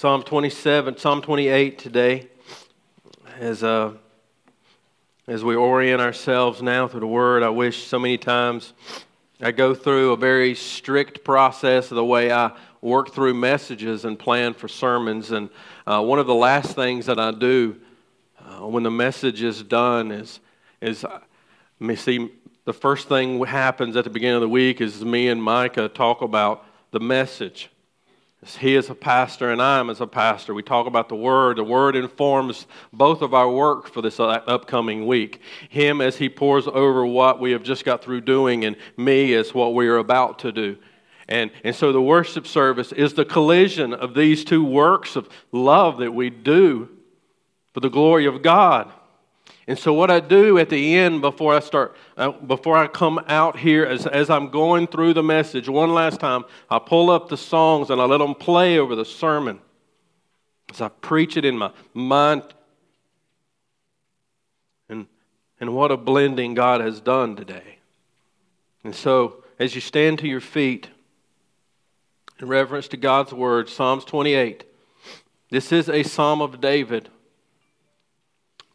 Psalm 27, Psalm 28 today, as, uh, as we orient ourselves now through the Word. I wish so many times I go through a very strict process of the way I work through messages and plan for sermons. And uh, one of the last things that I do uh, when the message is done is, is uh, me see, the first thing happens at the beginning of the week is me and Micah talk about the message. He is a pastor and I am as a pastor. We talk about the Word. The Word informs both of our work for this uh, upcoming week. Him as he pores over what we have just got through doing, and me as what we are about to do. And, and so the worship service is the collision of these two works of love that we do for the glory of God. And so, what I do at the end before I start, uh, before I come out here, as, as I'm going through the message, one last time, I pull up the songs and I let them play over the sermon as I preach it in my mind. And, and what a blending God has done today. And so, as you stand to your feet in reverence to God's word, Psalms 28, this is a psalm of David.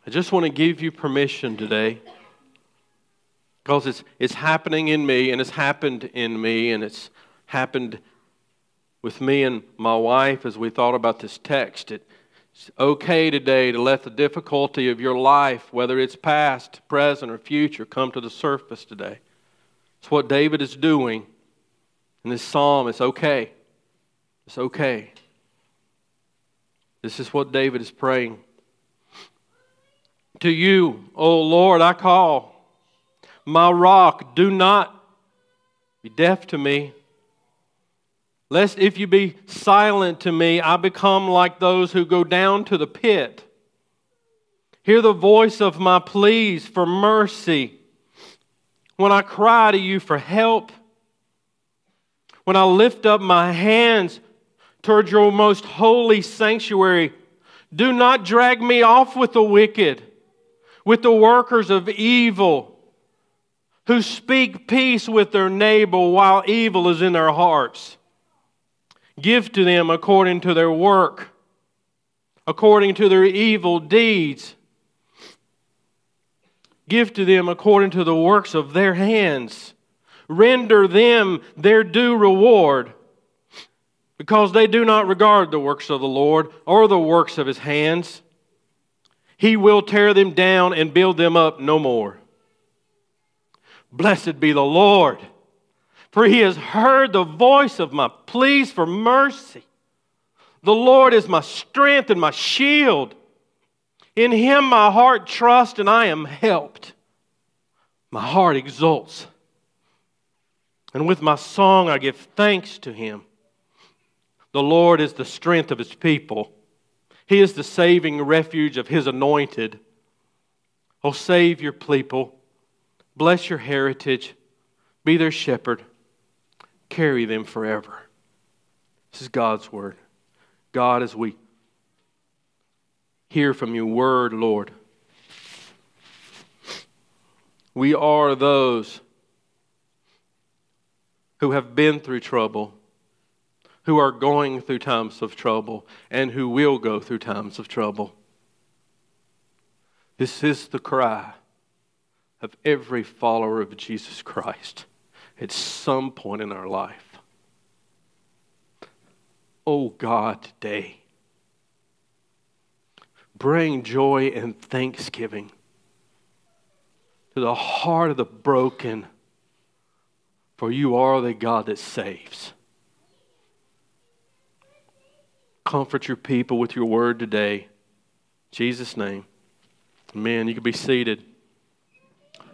I just want to give you permission today because it's, it's happening in me and it's happened in me and it's happened with me and my wife as we thought about this text. It's okay today to let the difficulty of your life, whether it's past, present, or future, come to the surface today. It's what David is doing in this psalm. It's okay. It's okay. This is what David is praying. To you, O Lord, I call. My rock, do not be deaf to me. Lest if you be silent to me, I become like those who go down to the pit. Hear the voice of my pleas for mercy when I cry to you for help. When I lift up my hands towards your most holy sanctuary, do not drag me off with the wicked with the workers of evil who speak peace with their neighbor while evil is in their hearts. Give to them according to their work, according to their evil deeds. Give to them according to the works of their hands. Render them their due reward, because they do not regard the works of the Lord or the works of his hands. He will tear them down and build them up no more. Blessed be the Lord, for he has heard the voice of my pleas for mercy. The Lord is my strength and my shield. In him my heart trusts and I am helped. My heart exults. And with my song I give thanks to him. The Lord is the strength of his people he is the saving refuge of His anointed. Oh, save your people. Bless your heritage. Be their shepherd. Carry them forever. This is God's word. God, as we hear from your word, Lord, we are those who have been through trouble who are going through times of trouble and who will go through times of trouble. This is the cry of every follower of Jesus Christ at some point in our life. Oh God, today, bring joy and thanksgiving to the heart of the broken, for you are the God that saves. Comfort your people with your word today. In Jesus' name. Amen. You can be seated.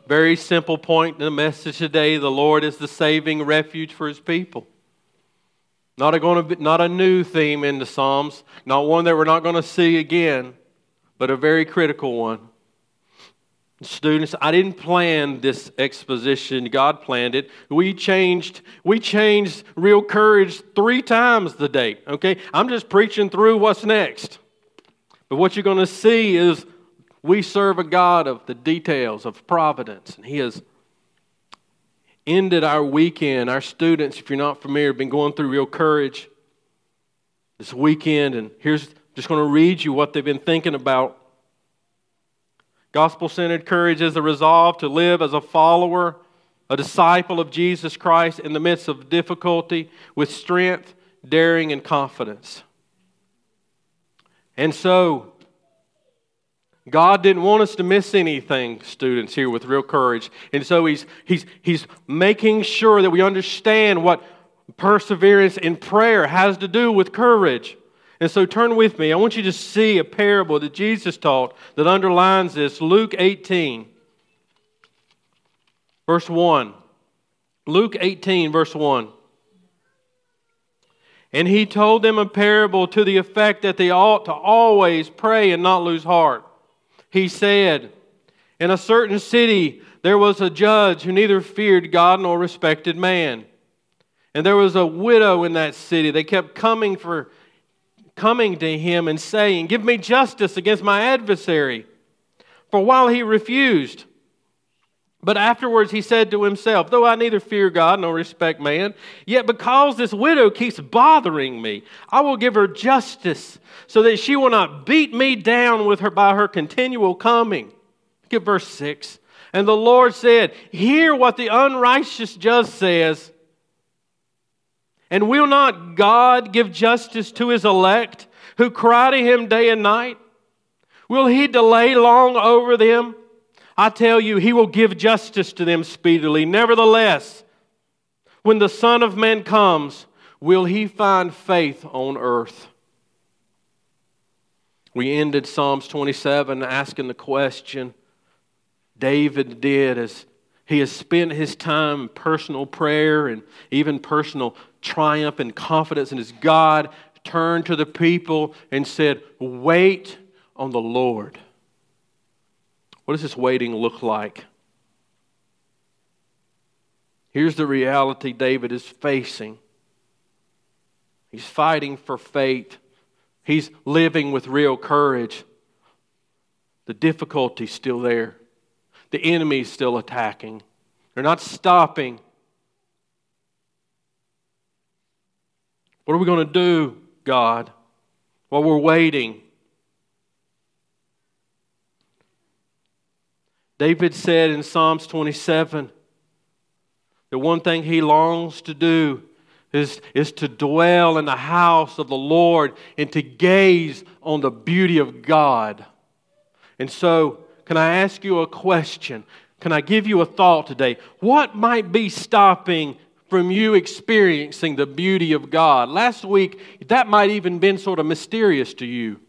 Very simple point in the message today. The Lord is the saving refuge for his people. Not a, going to be, not a new theme in the Psalms, not one that we're not going to see again, but a very critical one. Students, I didn't plan this exposition. God planned it. We changed, we changed real courage three times the date. Okay? I'm just preaching through what's next. But what you're going to see is we serve a God of the details, of providence, and He has ended our weekend. Our students, if you're not familiar, have been going through real courage. this weekend, and here's just going to read you what they've been thinking about. Gospel centered courage is the resolve to live as a follower, a disciple of Jesus Christ in the midst of difficulty with strength, daring, and confidence. And so, God didn't want us to miss anything, students, here with real courage. And so he's, he's, he's making sure that we understand what perseverance in prayer has to do with courage. And so turn with me. I want you to see a parable that Jesus taught that underlines this. Luke 18, verse 1. Luke 18, verse 1. And he told them a parable to the effect that they ought to always pray and not lose heart. He said, In a certain city there was a judge who neither feared God nor respected man. And there was a widow in that city. They kept coming for coming to him and saying, Give me justice against my adversary. For while he refused. But afterwards he said to himself, Though I neither fear God nor respect man, yet because this widow keeps bothering me, I will give her justice, so that she will not beat me down with her by her continual coming. Look at verse 6. And the Lord said, Hear what the unrighteous judge says. And will not God give justice to his elect who cry to him day and night? Will he delay long over them? I tell you, he will give justice to them speedily. Nevertheless, when the Son of Man comes, will he find faith on earth? We ended Psalms 27 asking the question David did as he has spent his time in personal prayer and even personal triumph and confidence in his God, turned to the people and said, Wait on the Lord. What does this waiting look like? Here's the reality David is facing. He's fighting for faith. He's living with real courage. The difficulty's still there. The enemy's still attacking. They're not stopping. What are we going to do, God, while we're waiting? David said in Psalms 27 that one thing he longs to do is, is to dwell in the house of the Lord and to gaze on the beauty of God. And so, can I ask you a question? Can I give you a thought today? What might be stopping from you experiencing the beauty of God? Last week, that might even been sort of mysterious to you.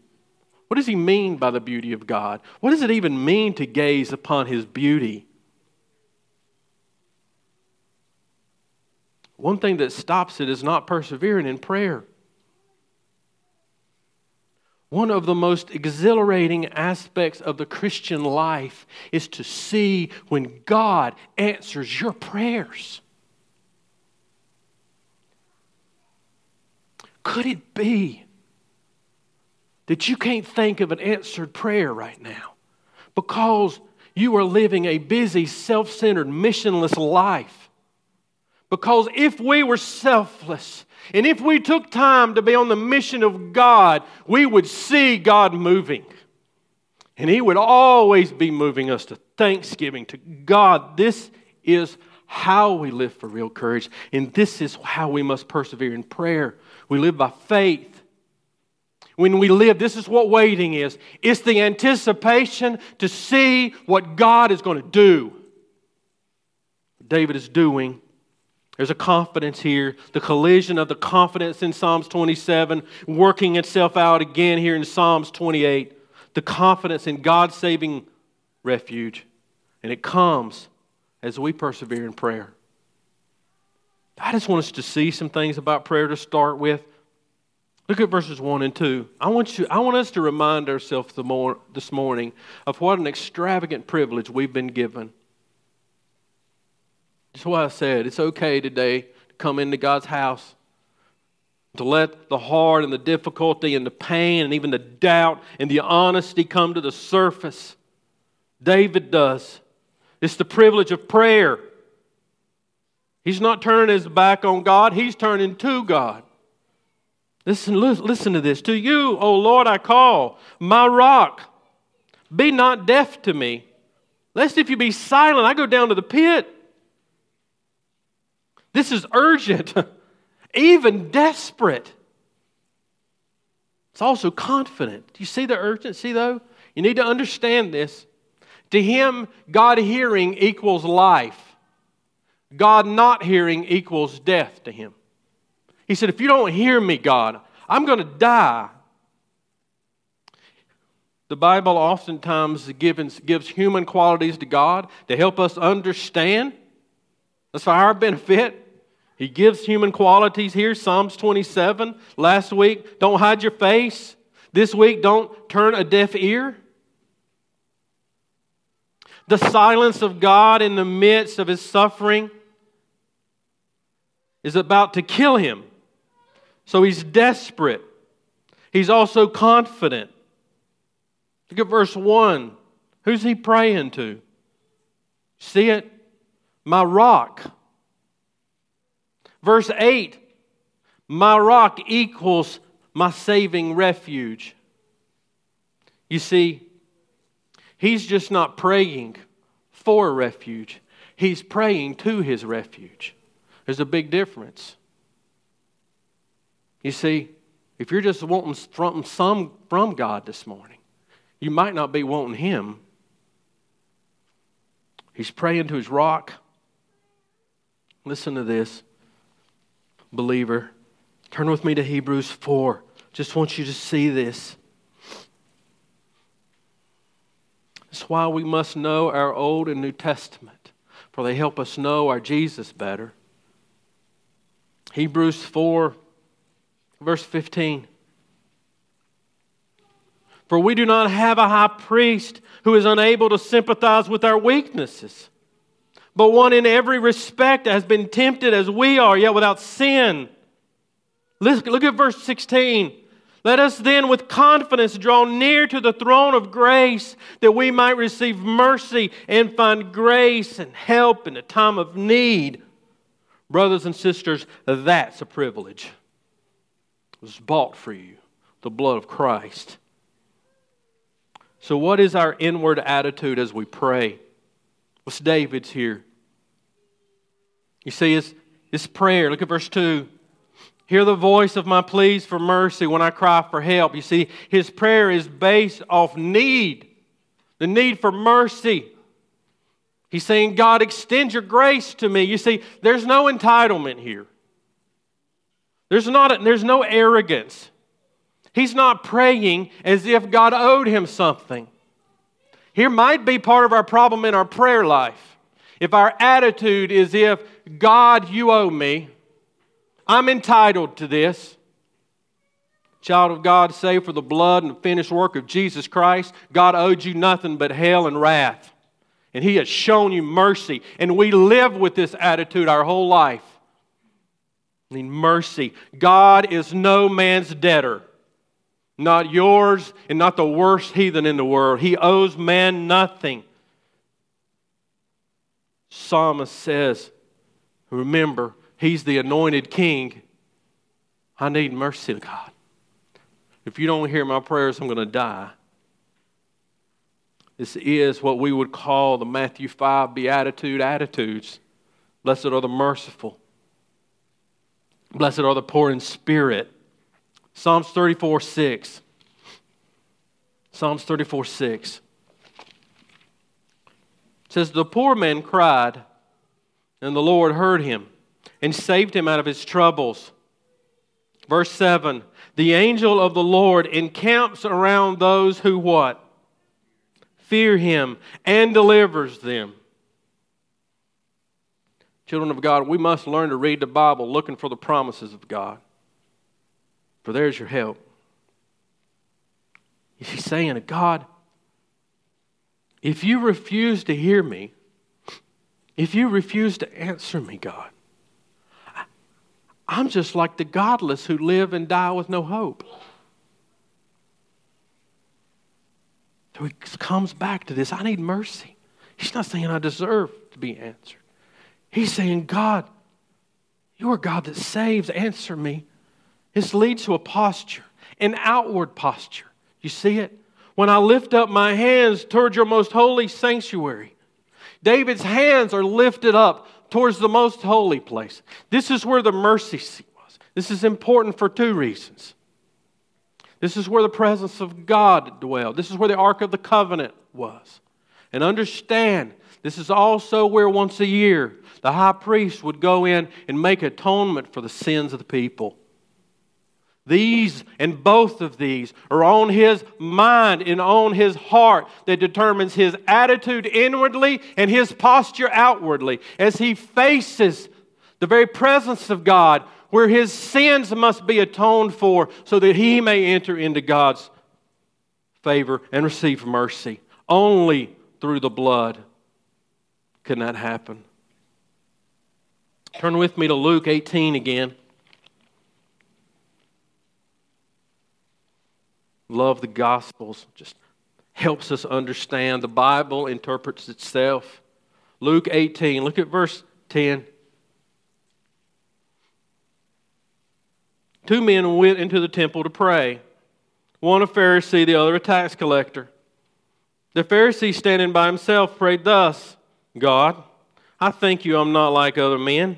What does he mean by the beauty of God? What does it even mean to gaze upon his beauty? One thing that stops it is not persevering in prayer. One of the most exhilarating aspects of the Christian life is to see when God answers your prayers. Could it be that you can't think of an answered prayer right now because you are living a busy, self centered, missionless life. Because if we were selfless and if we took time to be on the mission of God, we would see God moving. And He would always be moving us to thanksgiving to God. This is how we live for real courage, and this is how we must persevere in prayer. We live by faith when we live, this is what waiting is it's the anticipation to see what God is going to do. David is doing. There's a confidence here, the collision of the confidence in Psalms 27, working itself out again here in Psalms 28. The confidence in God's saving refuge. And it comes as we persevere in prayer. I just want us to see some things about prayer to start with. Look at verses 1 and 2. I want, you, I want us to remind ourselves more, this morning of what an extravagant privilege we've been given. That's why I said it's okay today to come into God's house, to let the hard and the difficulty and the pain and even the doubt and the honesty come to the surface. David does. It's the privilege of prayer. He's not turning his back on God, he's turning to God. Listen, listen to this. To you, O Lord, I call, my rock. Be not deaf to me, lest if you be silent, I go down to the pit. This is urgent, even desperate. It's also confident. Do you see the urgency, though? You need to understand this. To him, God hearing equals life. God not hearing equals death to him. He said, If you don't hear me, God, I'm going to die. The Bible oftentimes gives, gives human qualities to God to help us understand. That's for our benefit. He gives human qualities here. Psalms 27 last week. Don't hide your face. This week, don't turn a deaf ear. The silence of God in the midst of his suffering is about to kill him. So he's desperate. He's also confident. Look at verse 1. Who's he praying to? See it? My rock. Verse 8 My rock equals my saving refuge. You see, he's just not praying for refuge, he's praying to his refuge. There's a big difference. You see, if you're just wanting from, some from God this morning, you might not be wanting Him. He's praying to His rock. Listen to this, believer. Turn with me to Hebrews 4. Just want you to see this. That's why we must know our Old and New Testament, for they help us know our Jesus better. Hebrews 4 Verse 15. For we do not have a high priest who is unable to sympathize with our weaknesses, but one in every respect has been tempted as we are, yet without sin. Look, look at verse 16. Let us then with confidence draw near to the throne of grace that we might receive mercy and find grace and help in a time of need. Brothers and sisters, that's a privilege was bought for you, the blood of Christ. So, what is our inward attitude as we pray? What's David's here? You see, his, his prayer, look at verse 2. Hear the voice of my pleas for mercy when I cry for help. You see, his prayer is based off need, the need for mercy. He's saying, God, extend your grace to me. You see, there's no entitlement here. There's, not a, there's no arrogance. He's not praying as if God owed him something. Here might be part of our problem in our prayer life. If our attitude is if, God, you owe me, I'm entitled to this. Child of God, save for the blood and the finished work of Jesus Christ, God owed you nothing but hell and wrath. And He has shown you mercy. And we live with this attitude our whole life I mean, mercy. God is no man's debtor, not yours and not the worst heathen in the world. He owes man nothing. Psalmist says, Remember, he's the anointed king. I need mercy, to God. If you don't hear my prayers, I'm going to die. This is what we would call the Matthew 5 Beatitude attitudes. Blessed are the merciful, Blessed are the poor in spirit. Psalms 34 6. Psalms 34 6. says, The poor man cried, and the Lord heard him and saved him out of his troubles. Verse 7 The angel of the Lord encamps around those who what? Fear him and delivers them. Children of God, we must learn to read the Bible looking for the promises of God. For there's your help. He's saying God, if you refuse to hear me, if you refuse to answer me, God, I'm just like the godless who live and die with no hope. So he comes back to this I need mercy. He's not saying I deserve to be answered. He's saying, God, you are God that saves. Answer me. This leads to a posture, an outward posture. You see it? When I lift up my hands towards your most holy sanctuary, David's hands are lifted up towards the most holy place. This is where the mercy seat was. This is important for two reasons. This is where the presence of God dwelled. This is where the Ark of the Covenant was. And understand, this is also where once a year the high priest would go in and make atonement for the sins of the people. These and both of these are on his mind and on his heart that determines his attitude inwardly and his posture outwardly as he faces the very presence of God where his sins must be atoned for so that he may enter into God's favor and receive mercy. Only through the blood can that happen. Turn with me to Luke 18 again. Love the Gospels. Just helps us understand. The Bible interprets itself. Luke 18, look at verse 10. Two men went into the temple to pray one a Pharisee, the other a tax collector. The Pharisee, standing by himself, prayed thus God, I thank you I'm not like other men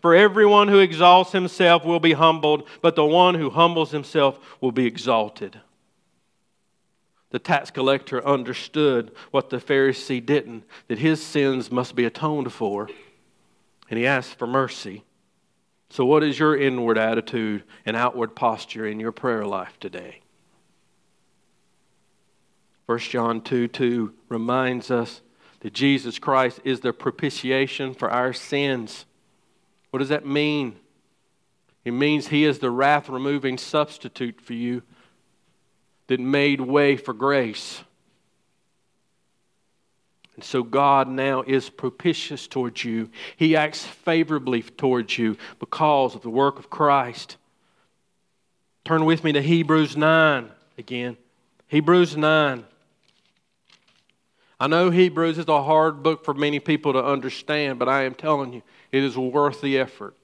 For everyone who exalts himself will be humbled, but the one who humbles himself will be exalted. The tax collector understood what the Pharisee didn't, that his sins must be atoned for, and he asked for mercy. So, what is your inward attitude and outward posture in your prayer life today? 1 John 2 2 reminds us that Jesus Christ is the propitiation for our sins. What does that mean? It means He is the wrath removing substitute for you that made way for grace. And so God now is propitious towards you. He acts favorably towards you because of the work of Christ. Turn with me to Hebrews 9 again. Hebrews 9. I know Hebrews is a hard book for many people to understand, but I am telling you, it is worth the effort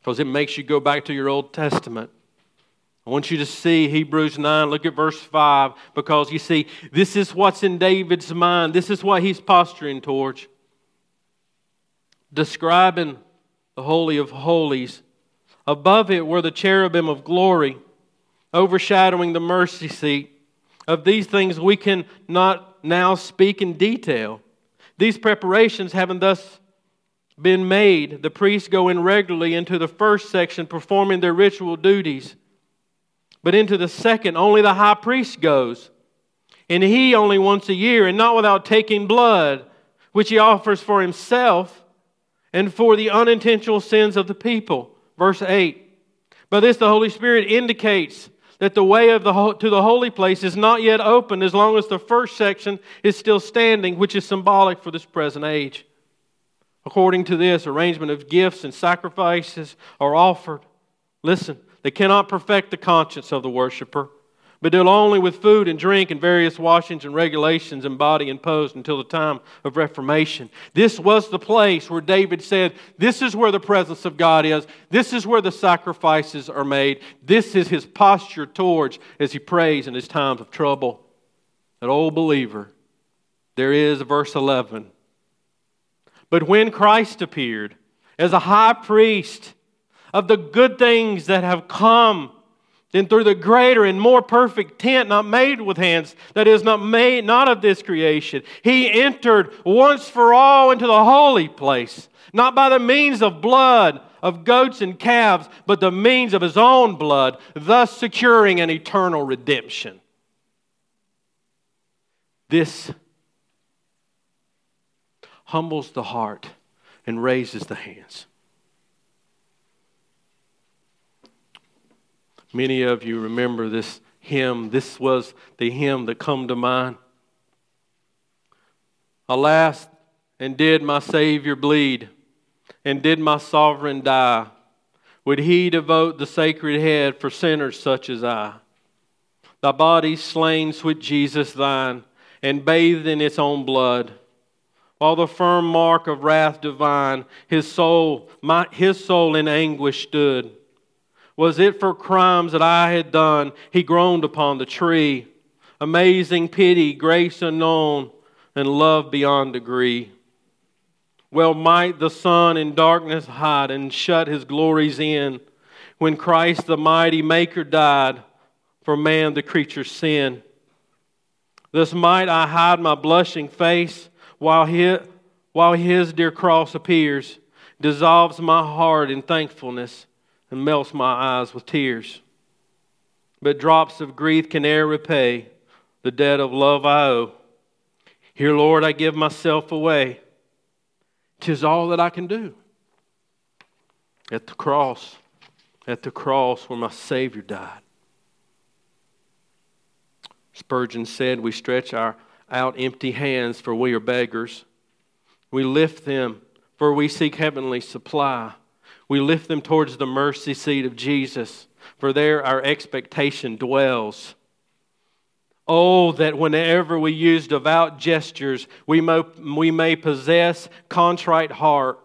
because it makes you go back to your Old Testament. I want you to see Hebrews 9. Look at verse 5 because you see, this is what's in David's mind. This is what he's posturing towards. Describing the Holy of Holies. Above it were the cherubim of glory, overshadowing the mercy seat. Of these things we can not now speak in detail. These preparations having thus been made, the priests go in regularly into the first section performing their ritual duties. But into the second, only the high priest goes. And he only once a year, and not without taking blood, which he offers for himself and for the unintentional sins of the people. Verse 8. By this, the Holy Spirit indicates that the way of the, to the holy place is not yet open as long as the first section is still standing, which is symbolic for this present age. According to this, arrangement of gifts and sacrifices are offered. Listen, they cannot perfect the conscience of the worshiper but deal only with food and drink and various washings and regulations and body imposed until the time of Reformation. This was the place where David said, This is where the presence of God is. This is where the sacrifices are made. This is his posture towards as he prays in his times of trouble. That old believer, there is verse 11. But when Christ appeared as a high priest of the good things that have come, then through the greater and more perfect tent not made with hands that is not made not of this creation he entered once for all into the holy place not by the means of blood of goats and calves but the means of his own blood thus securing an eternal redemption. This humbles the heart and raises the hands Many of you remember this hymn. This was the hymn that come to mind. Alas, and did my Savior bleed, and did my sovereign die, would he devote the sacred head for sinners such as I? Thy body slain, sweet Jesus, thine, and bathed in its own blood, while the firm mark of wrath divine, his soul, my, his soul in anguish stood. Was it for crimes that I had done? He groaned upon the tree. Amazing pity, grace unknown and love beyond degree. Well, might the sun in darkness hide and shut his glories in when Christ the mighty Maker died for man the creature's sin. Thus might I hide my blushing face while his, while his dear cross appears, dissolves my heart in thankfulness, and melts my eyes with tears. But drops of grief can e'er repay the debt of love I owe. Here, Lord, I give myself away. Tis all that I can do. At the cross, at the cross where my Savior died. Spurgeon said, We stretch our out empty hands, for we are beggars. We lift them, for we seek heavenly supply. We lift them towards the mercy seat of Jesus, for there our expectation dwells. Oh, that whenever we use devout gestures, we may, we may possess contrite hearts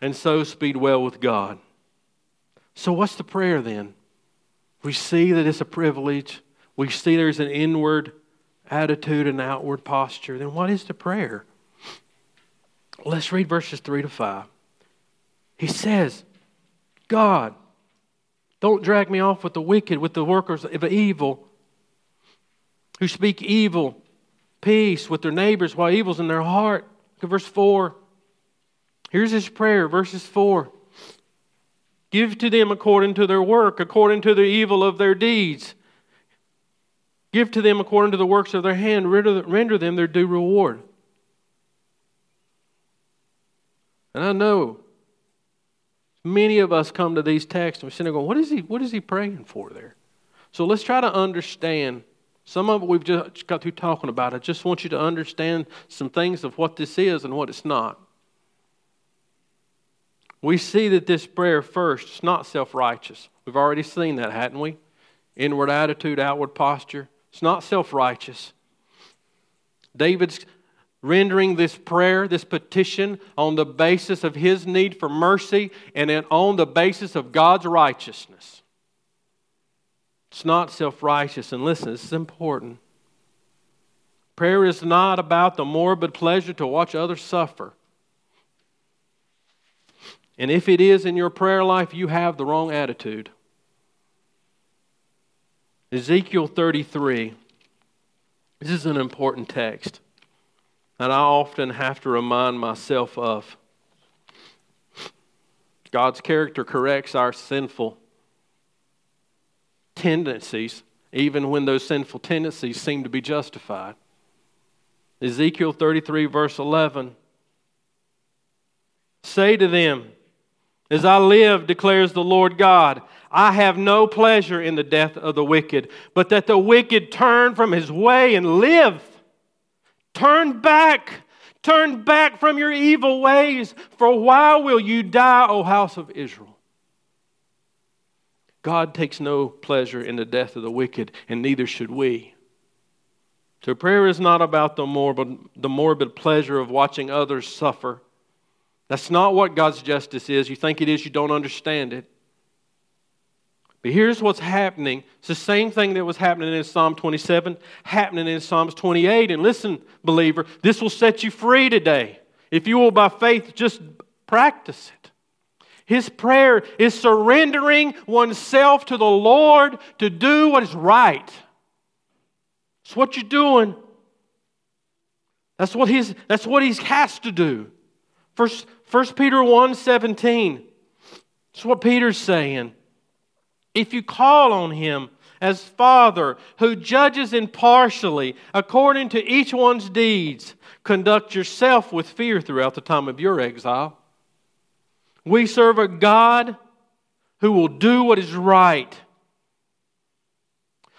and so speed well with God. So, what's the prayer then? We see that it's a privilege. We see there's an inward attitude and outward posture. Then, what is the prayer? Let's read verses 3 to 5. He says, God, don't drag me off with the wicked, with the workers of evil who speak evil, peace with their neighbors while evil's in their heart. Look at verse 4. Here's his prayer, verses 4. Give to them according to their work, according to the evil of their deeds. Give to them according to the works of their hand, render them their due reward. And I know many of us come to these texts and we're sitting there going, what is he, what is he praying for there? So let's try to understand some of it we've just got through talking about. I just want you to understand some things of what this is and what it's not. We see that this prayer first, is not self righteous. We've already seen that, hadn't we? Inward attitude, outward posture. It's not self righteous. David's rendering this prayer, this petition, on the basis of his need for mercy and on the basis of God's righteousness. It's not self righteous. And listen, this is important. Prayer is not about the morbid pleasure to watch others suffer. And if it is in your prayer life, you have the wrong attitude. Ezekiel 33. This is an important text that I often have to remind myself of. God's character corrects our sinful tendencies, even when those sinful tendencies seem to be justified. Ezekiel 33, verse 11 Say to them, As I live, declares the Lord God, I have no pleasure in the death of the wicked, but that the wicked turn from his way and live. Turn back. Turn back from your evil ways. For why will you die, O house of Israel? God takes no pleasure in the death of the wicked, and neither should we. So prayer is not about the morbid, the morbid pleasure of watching others suffer. That's not what God's justice is. You think it is, you don't understand it. But here's what's happening. It's the same thing that was happening in Psalm 27, happening in Psalms 28. And listen, believer, this will set you free today. If you will, by faith, just practice it. His prayer is surrendering oneself to the Lord to do what is right. It's what you're doing. That's what, he's, that's what he has to do. First, 1 Peter 1 17. That's what Peter's saying. If you call on him as Father who judges impartially according to each one's deeds, conduct yourself with fear throughout the time of your exile we serve a God who will do what is right.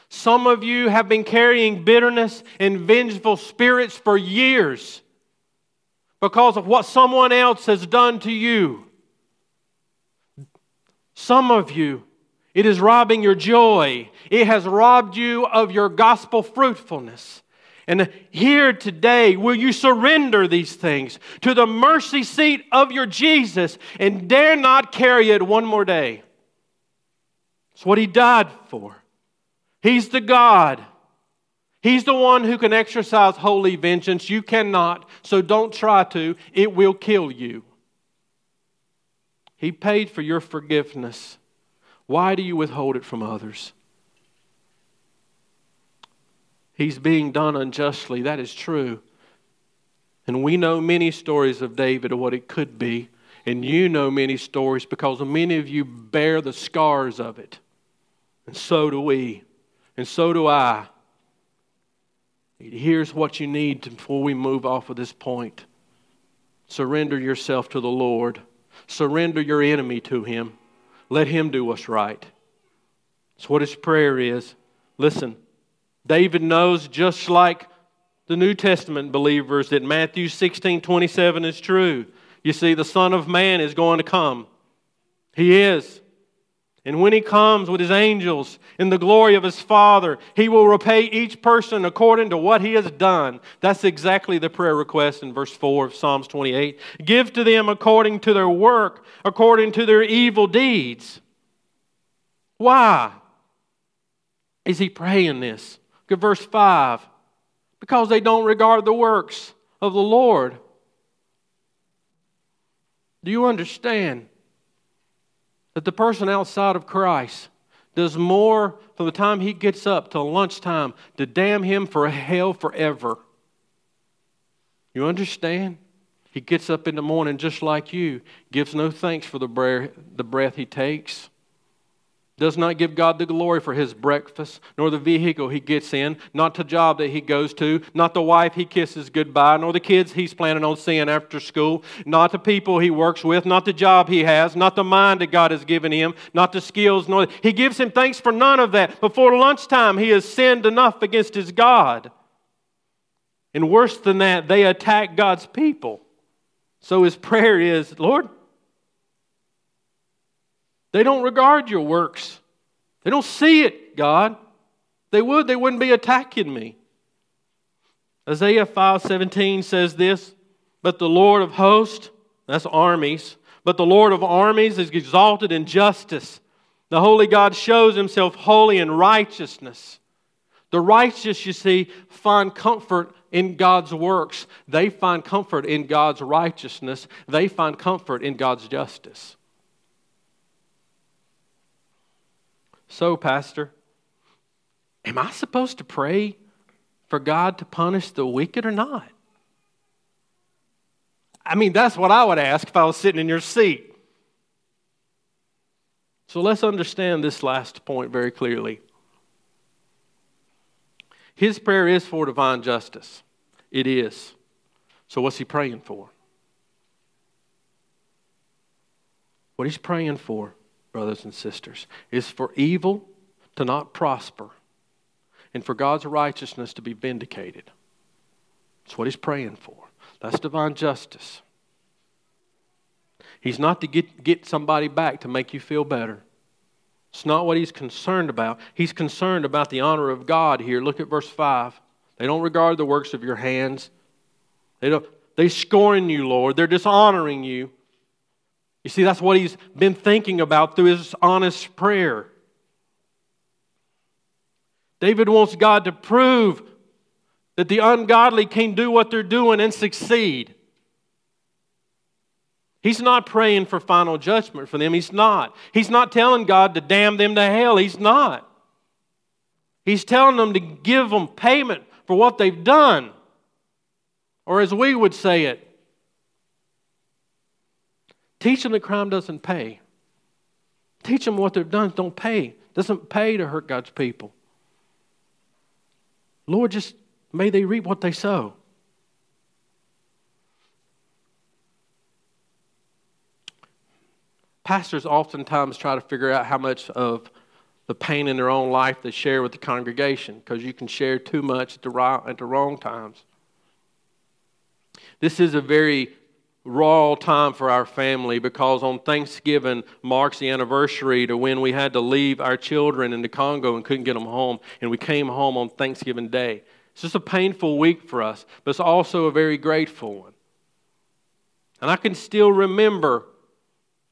Some of you have been carrying bitterness and vengeful spirits for years because of what someone else has done to you. Some of you, it is robbing your joy. It has robbed you of your gospel fruitfulness. And here today, will you surrender these things to the mercy seat of your Jesus and dare not carry it one more day? It's what He died for. He's the God. He's the one who can exercise holy vengeance. You cannot, so don't try to. It will kill you. He paid for your forgiveness. Why do you withhold it from others? He's being done unjustly. That is true. And we know many stories of David of what it could be. And you know many stories because many of you bear the scars of it. And so do we. And so do I. Here's what you need before we move off of this point surrender yourself to the Lord, surrender your enemy to Him. Let Him do what's right. That's what His prayer is. Listen, David knows, just like the New Testament believers, that Matthew 16 27 is true. You see, the Son of Man is going to come. He is. And when he comes with his angels in the glory of his Father, he will repay each person according to what he has done. That's exactly the prayer request in verse 4 of Psalms 28. Give to them according to their work, according to their evil deeds. Why is he praying this? Look at verse 5. Because they don't regard the works of the Lord. Do you understand? That the person outside of Christ does more from the time he gets up till lunchtime to damn him for hell forever. You understand? He gets up in the morning just like you, gives no thanks for the breath, he takes does not give God the glory for his breakfast, nor the vehicle he gets in, not the job that he goes to, not the wife he kisses goodbye, nor the kids he's planning on seeing after school, not the people he works with, not the job he has, not the mind that God has given him, not the skills. Nor, he gives him thanks for none of that. Before lunchtime, he has sinned enough against his God. And worse than that, they attack God's people. So his prayer is, Lord, they don't regard your works. They don't see it, God. They would, they wouldn't be attacking me. Isaiah 5:17 says this, but the Lord of hosts, that's armies, but the Lord of armies is exalted in justice. The holy God shows himself holy in righteousness. The righteous, you see, find comfort in God's works. They find comfort in God's righteousness. They find comfort in God's justice. So, Pastor, am I supposed to pray for God to punish the wicked or not? I mean, that's what I would ask if I was sitting in your seat. So let's understand this last point very clearly. His prayer is for divine justice. It is. So, what's he praying for? What he's praying for brothers and sisters, is for evil to not prosper and for God's righteousness to be vindicated. That's what he's praying for. That's divine justice. He's not to get, get somebody back to make you feel better. It's not what he's concerned about. He's concerned about the honor of God here. Look at verse 5. They don't regard the works of your hands. They don't they scorn you, Lord. They're dishonoring you. You see, that's what he's been thinking about through his honest prayer. David wants God to prove that the ungodly can do what they're doing and succeed. He's not praying for final judgment for them. He's not. He's not telling God to damn them to hell. He's not. He's telling them to give them payment for what they've done. Or as we would say it, Teach them that crime doesn't pay. Teach them what they've done don't pay. Doesn't pay to hurt God's people. Lord, just may they reap what they sow. Pastors oftentimes try to figure out how much of the pain in their own life they share with the congregation because you can share too much at the, right, at the wrong times. This is a very raw time for our family because on Thanksgiving marks the anniversary to when we had to leave our children in the Congo and couldn't get them home, and we came home on Thanksgiving Day. It's just a painful week for us, but it's also a very grateful one. And I can still remember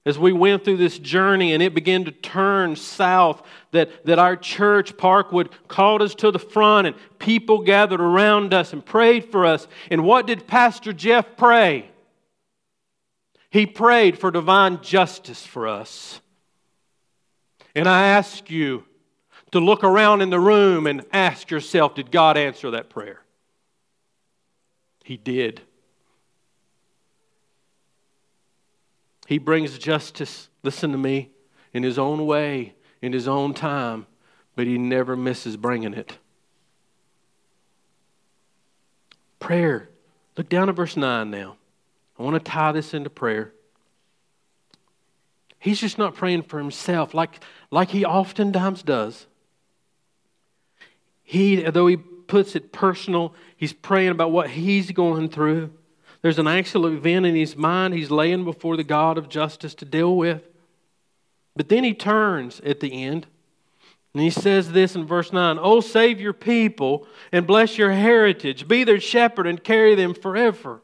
as we went through this journey and it began to turn south, that, that our church, Parkwood, called us to the front and people gathered around us and prayed for us. And what did Pastor Jeff pray? He prayed for divine justice for us. And I ask you to look around in the room and ask yourself did God answer that prayer? He did. He brings justice, listen to me, in His own way, in His own time, but He never misses bringing it. Prayer. Look down at verse 9 now. I want to tie this into prayer. He's just not praying for himself like, like he oftentimes does. He, though he puts it personal, he's praying about what he's going through. There's an actual event in his mind he's laying before the God of justice to deal with. But then he turns at the end and he says this in verse 9 Oh, save your people and bless your heritage, be their shepherd and carry them forever.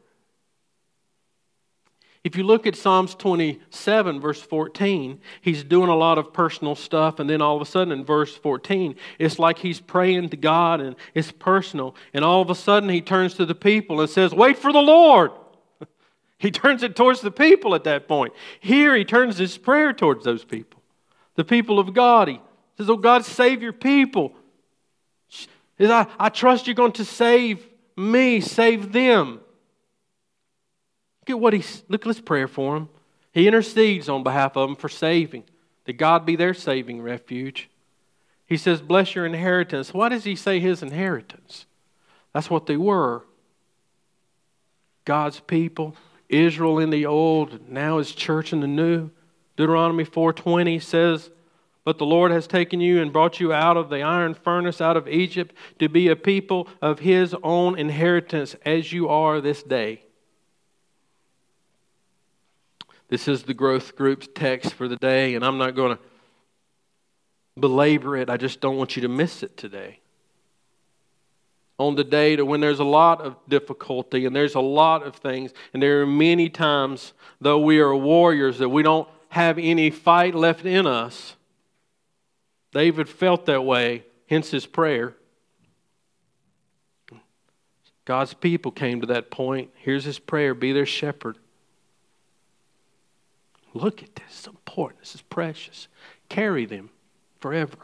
If you look at Psalms 27, verse 14, he's doing a lot of personal stuff, and then all of a sudden in verse 14, it's like he's praying to God and it's personal. And all of a sudden he turns to the people and says, Wait for the Lord. he turns it towards the people at that point. Here he turns his prayer towards those people, the people of God. He says, Oh God, save your people. I, I trust you're going to save me, save them. Look at what he look. Let's prayer for him. He intercedes on behalf of them for saving. That God be their saving refuge. He says, "Bless your inheritance." Why does he say his inheritance? That's what they were. God's people, Israel in the old, now his church in the new. Deuteronomy 4:20 says, "But the Lord has taken you and brought you out of the iron furnace out of Egypt to be a people of his own inheritance as you are this day." This is the growth group's text for the day, and I'm not going to belabor it. I just don't want you to miss it today. On the day to when there's a lot of difficulty and there's a lot of things, and there are many times, though we are warriors, that we don't have any fight left in us. David felt that way, hence his prayer. God's people came to that point. Here's his prayer be their shepherd. Look at this. It's important. This is precious. Carry them forever.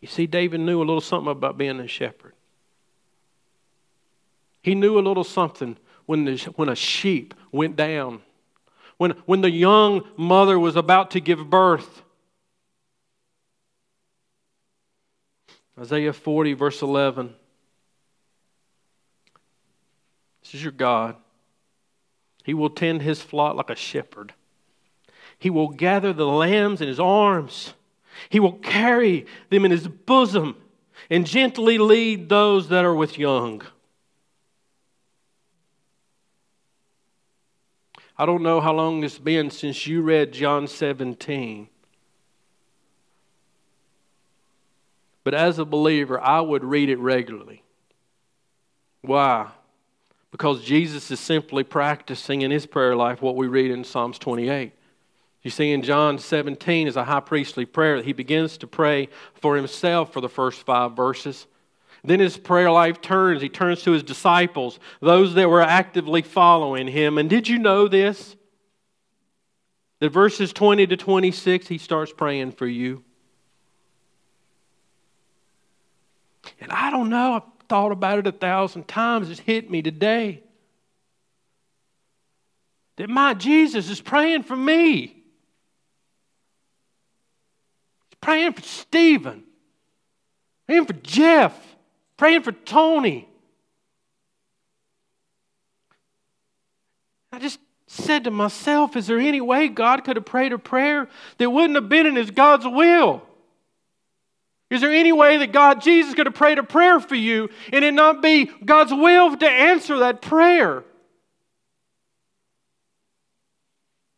You see, David knew a little something about being a shepherd. He knew a little something when, the, when a sheep went down, when, when the young mother was about to give birth. Isaiah 40, verse 11. This is your God. He will tend his flock like a shepherd. He will gather the lambs in his arms. He will carry them in his bosom and gently lead those that are with young. I don't know how long it's been since you read John 17. But as a believer, I would read it regularly. Why? Because Jesus is simply practicing in his prayer life what we read in Psalms 28. You see, in John 17 is a high priestly prayer that he begins to pray for himself for the first five verses. Then his prayer life turns. He turns to his disciples, those that were actively following him. And did you know this? That verses 20 to 26, he starts praying for you. And I don't know, thought about it a thousand times. It's hit me today. That my Jesus is praying for me. He's praying for Stephen, praying for Jeff, praying for Tony. I just said to myself, is there any way God could have prayed a prayer that wouldn't have been in his God's will? Is there any way that God, Jesus, could have prayed a prayer for you and it not be God's will to answer that prayer?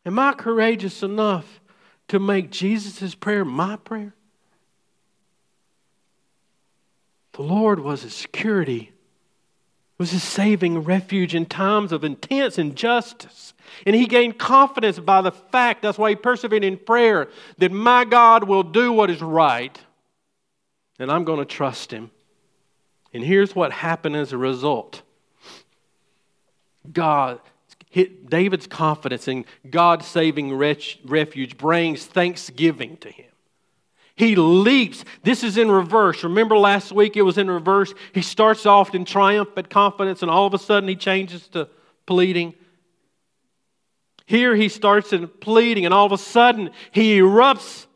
Am I courageous enough to make Jesus' prayer my prayer? The Lord was his security, was his saving refuge in times of intense injustice. And he gained confidence by the fact, that's why he persevered in prayer, that my God will do what is right, and I'm going to trust him. And here's what happened as a result God, David's confidence in God's saving refuge brings thanksgiving to him. He leaps. This is in reverse. Remember last week it was in reverse? He starts off in triumph but confidence, and all of a sudden he changes to pleading. Here he starts in pleading, and all of a sudden he erupts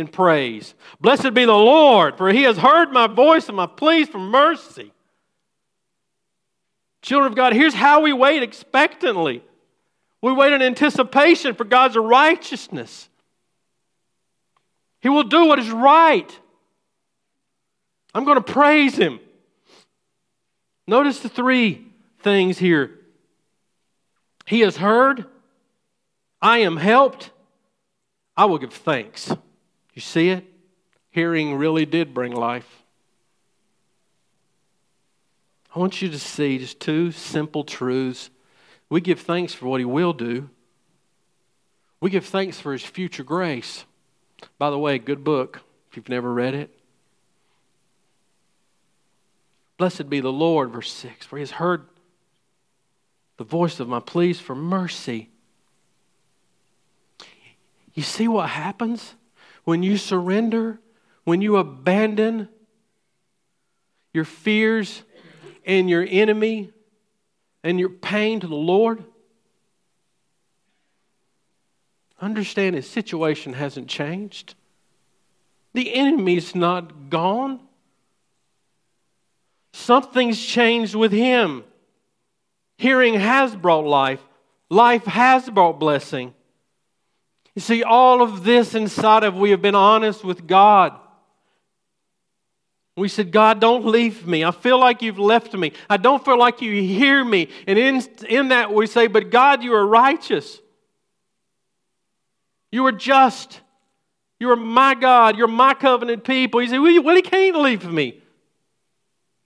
in praise. Blessed be the Lord, for he has heard my voice and my pleas for mercy. Children of God, here's how we wait expectantly. We wait in anticipation for God's righteousness. He will do what is right. I'm going to praise him. Notice the three things here. He has heard. I am helped. I will give thanks. You see it? Hearing really did bring life. I want you to see just two simple truths. We give thanks for what He will do, we give thanks for His future grace. By the way, good book if you've never read it. Blessed be the Lord, verse 6, for He has heard the voice of my pleas for mercy. You see what happens when you surrender, when you abandon your fears and your enemy and your pain to the Lord? Understand his situation hasn't changed. The enemy's not gone. Something's changed with him. Hearing has brought life, life has brought blessing. You see, all of this inside of we have been honest with God. We said, God, don't leave me. I feel like you've left me. I don't feel like you hear me. And in, in that, we say, But God, you are righteous. You are just. You are my God. You're my covenant people. He said, Well, He can't leave me.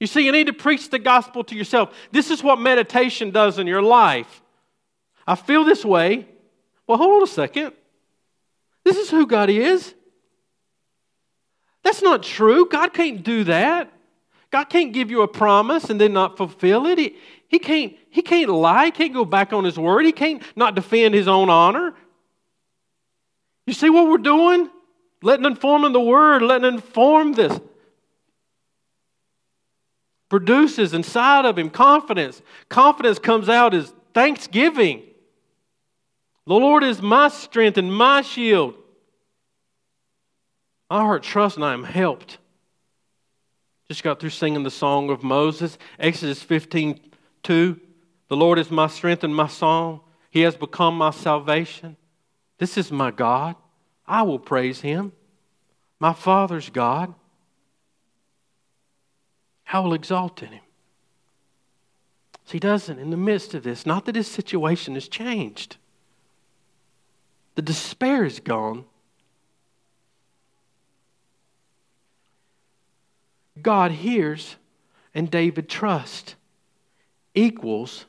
You see, you need to preach the gospel to yourself. This is what meditation does in your life. I feel this way. Well, hold on a second. This is who God is. That's not true. God can't do that. God can't give you a promise and then not fulfill it. He, he, can't, he can't lie. He can't go back on his word. He can't not defend his own honor. You see what we're doing? Letting inform in the word, letting inform this. Produces inside of him confidence. Confidence comes out as thanksgiving. The Lord is my strength and my shield. My heart trusts and I am helped. Just got through singing the song of Moses, Exodus 15 2. The Lord is my strength and my song. He has become my salvation. This is my God. I will praise him. My Father's God. I will exalt in him. So he doesn't in the midst of this. Not that his situation has changed. The despair is gone. God hears and David trusts equals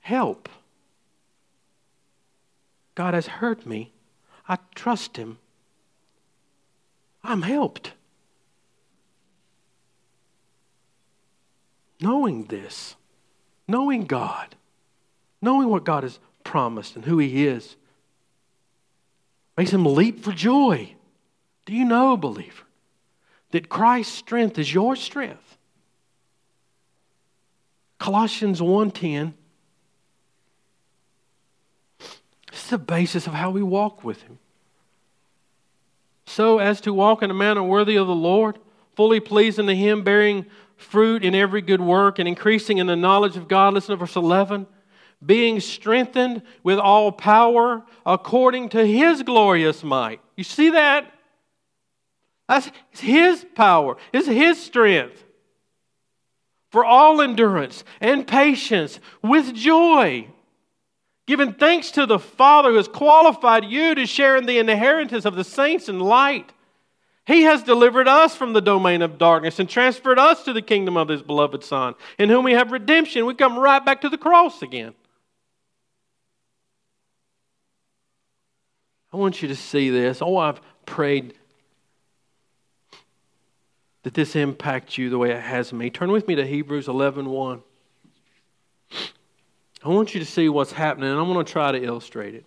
help. God has heard me. I trust Him. I'm helped. Knowing this, knowing God, knowing what God has promised and who He is, makes him leap for joy. Do you know, believer, that Christ's strength is your strength? Colossians 1:10 This is the basis of how we walk with him. So as to walk in a manner worthy of the Lord, fully pleasing to him, bearing fruit in every good work and increasing in the knowledge of God. Listen to verse 11 being strengthened with all power according to his glorious might. You see that? That's his power, it's his strength. For all endurance and patience with joy, giving thanks to the Father who has qualified you to share in the inheritance of the saints in light. He has delivered us from the domain of darkness and transferred us to the kingdom of His beloved Son, in whom we have redemption. We come right back to the cross again. I want you to see this. Oh, I've prayed that this impacts you the way it has me. Turn with me to Hebrews 11 1. I want you to see what's happening, and I'm going to try to illustrate it.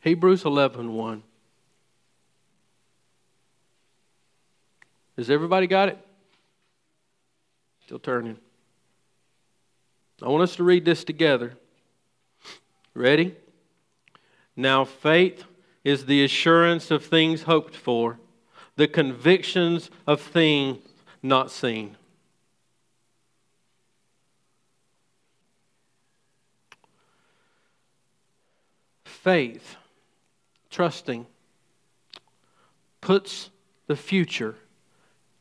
Hebrews 11 1. Has everybody got it? Still turning. I want us to read this together. Ready? Now, faith is the assurance of things hoped for, the convictions of things not seen. Faith, trusting, puts the future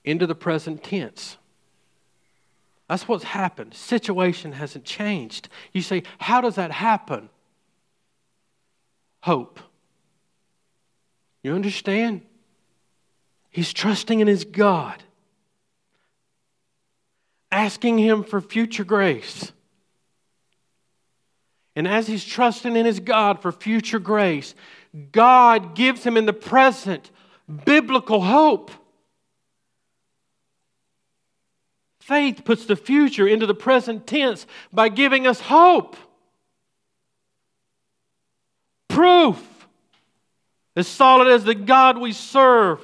into the present tense. That's what's happened. Situation hasn't changed. You say, how does that happen? Hope. You understand? He's trusting in his God, asking him for future grace. And as he's trusting in his God for future grace, God gives him in the present biblical hope. Faith puts the future into the present tense by giving us hope. Proof as solid as the God we serve.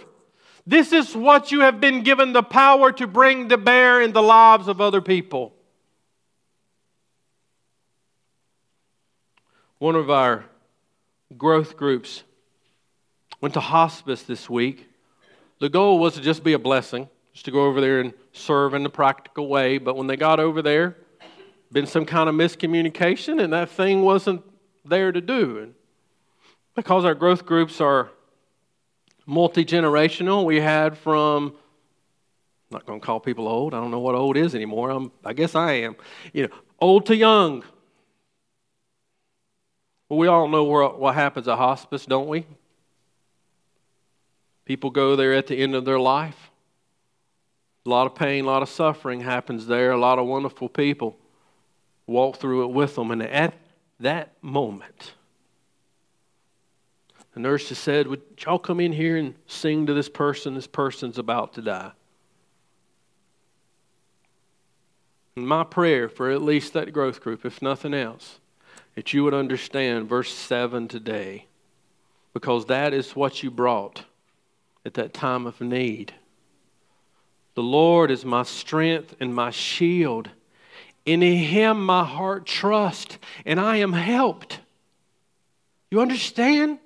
This is what you have been given the power to bring to bear in the lives of other people. One of our growth groups went to hospice this week. The goal was to just be a blessing just to go over there and serve in a practical way. But when they got over there, been some kind of miscommunication, and that thing wasn't there to do. And because our growth groups are multi generational, we had from I'm not going to call people old. I don't know what old is anymore. I'm, I guess I am. You know, old to young. Well, we all know what happens at hospice, don't we? People go there at the end of their life. A lot of pain, a lot of suffering happens there. A lot of wonderful people walk through it with them. And at that moment, the nurse just said, Would y'all come in here and sing to this person? This person's about to die. And my prayer for at least that growth group, if nothing else, that you would understand verse 7 today, because that is what you brought at that time of need. The Lord is my strength and my shield. In him my heart trusts, and I am helped. You understand?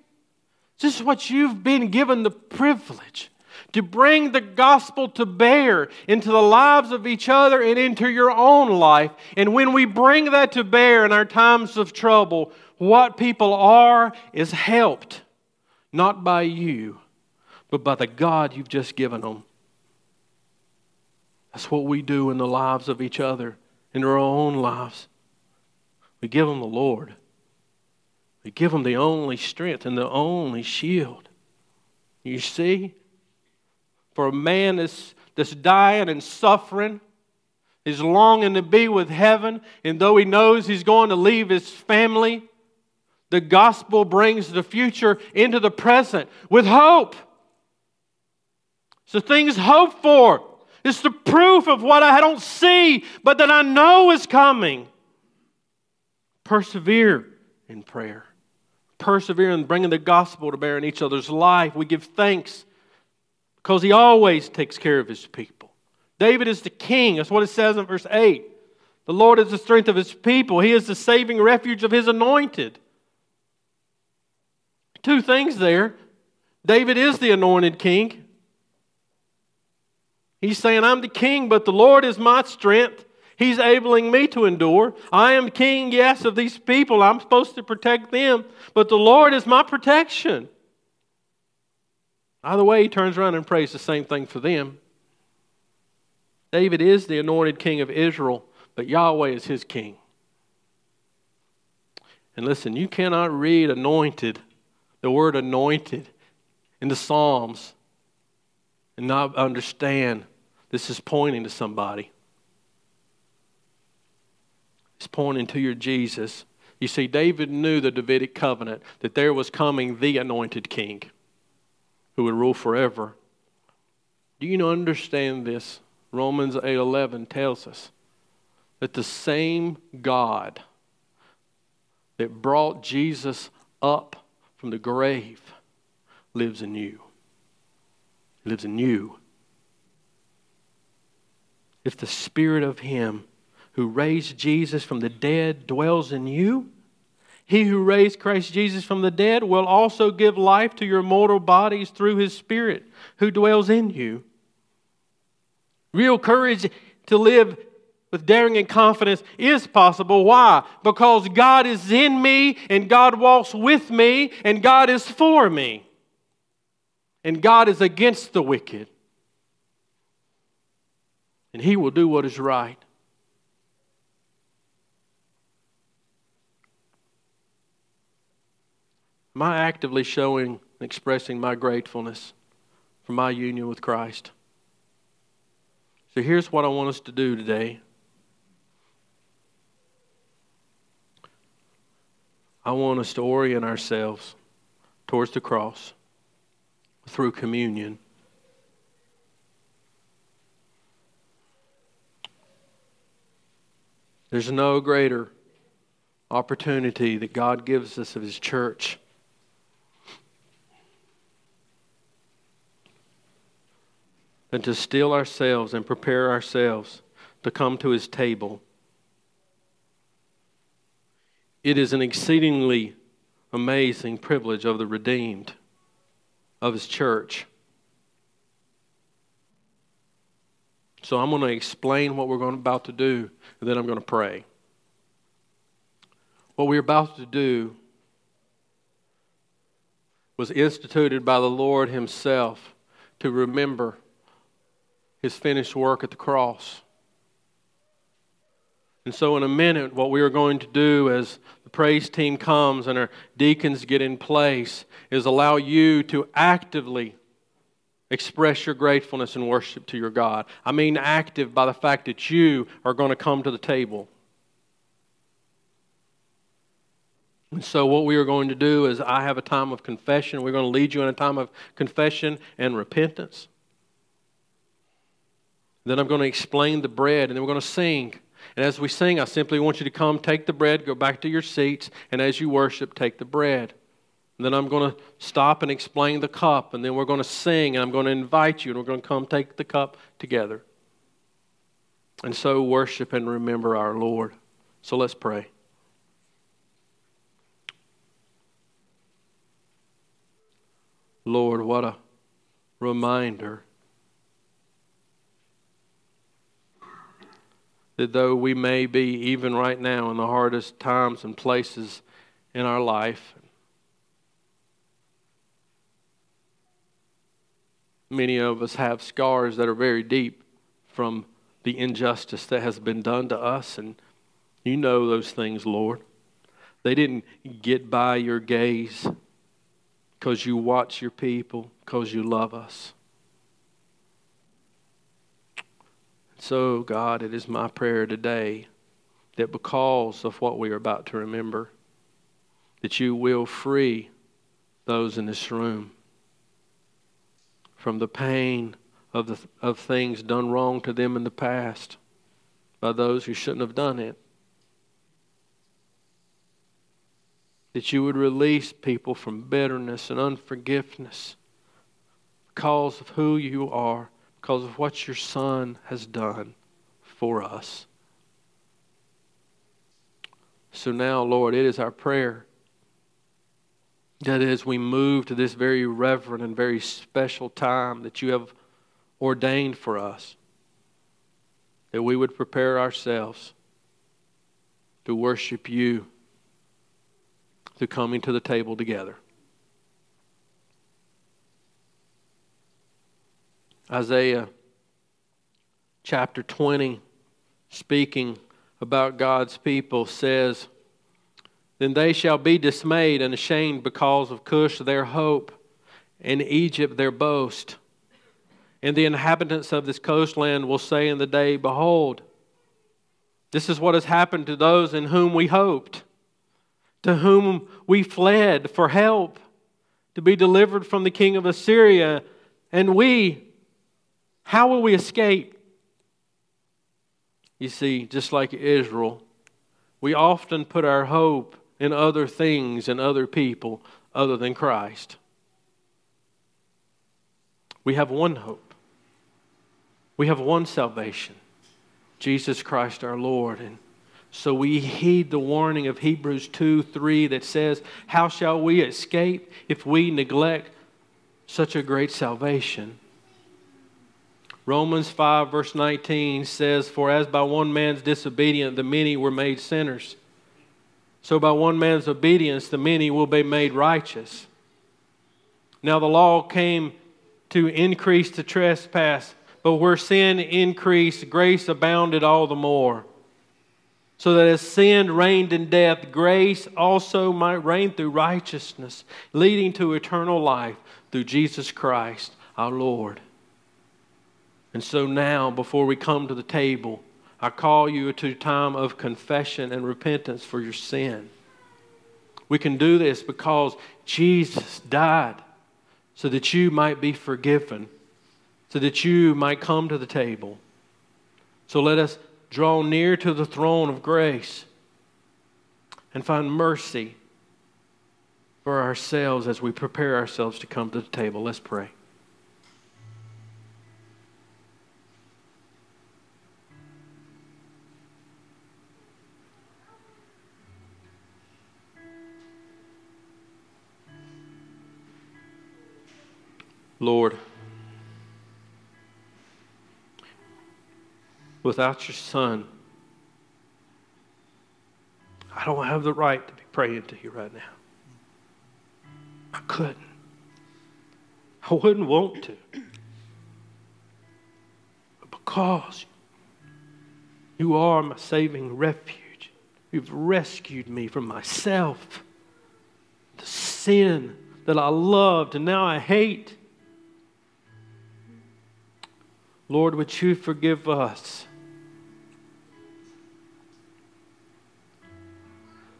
This is what you've been given the privilege to bring the gospel to bear into the lives of each other and into your own life. And when we bring that to bear in our times of trouble, what people are is helped, not by you, but by the God you've just given them. That's what we do in the lives of each other, in our own lives. We give them the Lord. Give them the only strength and the only shield. You see? For a man that's, that's dying and suffering, is longing to be with heaven, and though he knows he's going to leave his family, the gospel brings the future into the present with hope. So things hoped for. It's the proof of what I don't see, but that I know is coming. Persevere in prayer. Persevere in bringing the gospel to bear in each other's life. We give thanks because he always takes care of his people. David is the king. That's what it says in verse 8. The Lord is the strength of his people, he is the saving refuge of his anointed. Two things there. David is the anointed king. He's saying, I'm the king, but the Lord is my strength. He's enabling me to endure. I am king, yes, of these people. I'm supposed to protect them, but the Lord is my protection. Either way, he turns around and prays the same thing for them. David is the anointed king of Israel, but Yahweh is his king. And listen, you cannot read anointed, the word anointed, in the Psalms and not understand this is pointing to somebody. It's pointing to your Jesus. You see, David knew the Davidic covenant that there was coming the anointed king who would rule forever. Do you understand this? Romans 8:11 tells us that the same God that brought Jesus up from the grave lives in you. Lives in you. If the spirit of him who raised Jesus from the dead dwells in you, he who raised Christ Jesus from the dead will also give life to your mortal bodies through his Spirit who dwells in you. Real courage to live with daring and confidence is possible. Why? Because God is in me, and God walks with me, and God is for me. And God is against the wicked. And He will do what is right. Am I actively showing and expressing my gratefulness for my union with Christ? So here's what I want us to do today. I want us to orient ourselves towards the cross through communion. There's no greater opportunity that God gives us of His church than to still ourselves and prepare ourselves to come to his table. It is an exceedingly amazing privilege of the redeemed, of his church. So I'm going to explain what we're going about to do, and then I'm going to pray. What we're about to do was instituted by the Lord Himself to remember his finished work at the cross. And so, in a minute, what we are going to do as the praise team comes and our deacons get in place is allow you to actively express your gratefulness and worship to your God. I mean, active by the fact that you are going to come to the table. And so, what we are going to do is, I have a time of confession. We're going to lead you in a time of confession and repentance. Then I'm going to explain the bread, and then we're going to sing. And as we sing, I simply want you to come, take the bread, go back to your seats, and as you worship, take the bread. And then I'm going to stop and explain the cup, and then we're going to sing, and I'm going to invite you, and we're going to come take the cup together. And so worship and remember our Lord. So let's pray. Lord, what a reminder that though we may be, even right now, in the hardest times and places in our life, many of us have scars that are very deep from the injustice that has been done to us, and you know those things, Lord. They didn't get by your gaze because you watch your people, because you love us. So, God, it is my prayer today that because of what we are about to remember, that you will free those in this room from the pain of, the, of things done wrong to them in the past by those who shouldn't have done it. That you would release people from bitterness and unforgiveness because of who you are because of what your Son has done for us. So now, Lord, it is our prayer that as we move to this very reverent and very special time that you have ordained for us, that we would prepare ourselves to worship you through coming to the table together. Isaiah chapter 20, speaking about God's people, says, Then they shall be dismayed and ashamed because of Cush their hope, and Egypt their boast. And the inhabitants of this coastland will say in the day, Behold, this is what has happened to those in whom we hoped, to whom we fled for help, to be delivered from the king of Assyria. And we, how will we escape? You see, just like Israel, we often put our hope in other things and other people other than Christ. We have one hope. We have one salvation Jesus Christ our Lord. And so we heed the warning of Hebrews 2 3 that says, How shall we escape if we neglect such a great salvation? Romans 5, verse 19 says, For as by one man's disobedience the many were made sinners, so by one man's obedience the many will be made righteous. Now the law came to increase the trespass, but where sin increased, grace abounded all the more. So that as sin reigned in death, grace also might reign through righteousness, leading to eternal life through Jesus Christ our Lord. And so now, before we come to the table, I call you to a time of confession and repentance for your sin. We can do this because Jesus died so that you might be forgiven, so that you might come to the table. So let us draw near to the throne of grace and find mercy for ourselves as we prepare ourselves to come to the table. Let's pray. Lord, without your son, I don't have the right to be praying to you right now. I couldn't. I wouldn't want to. But because you are my saving refuge, you've rescued me from myself, the sin that I loved and now I hate. Lord, would you forgive us?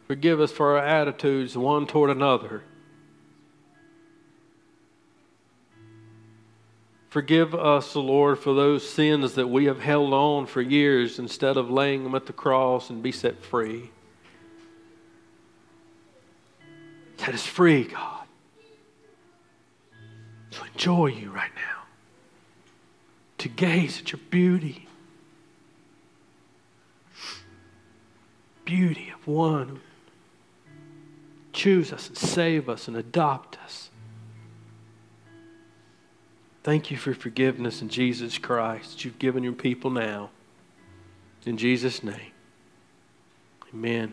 Forgive us for our attitudes one toward another. Forgive us, Lord, for those sins that we have held on for years instead of laying them at the cross and be set free. Set us free, God, to enjoy you right now to gaze at your beauty. Beauty of one who choose us and save us and adopt us. Thank you for forgiveness in Jesus Christ you've given your people now. In Jesus' name, amen.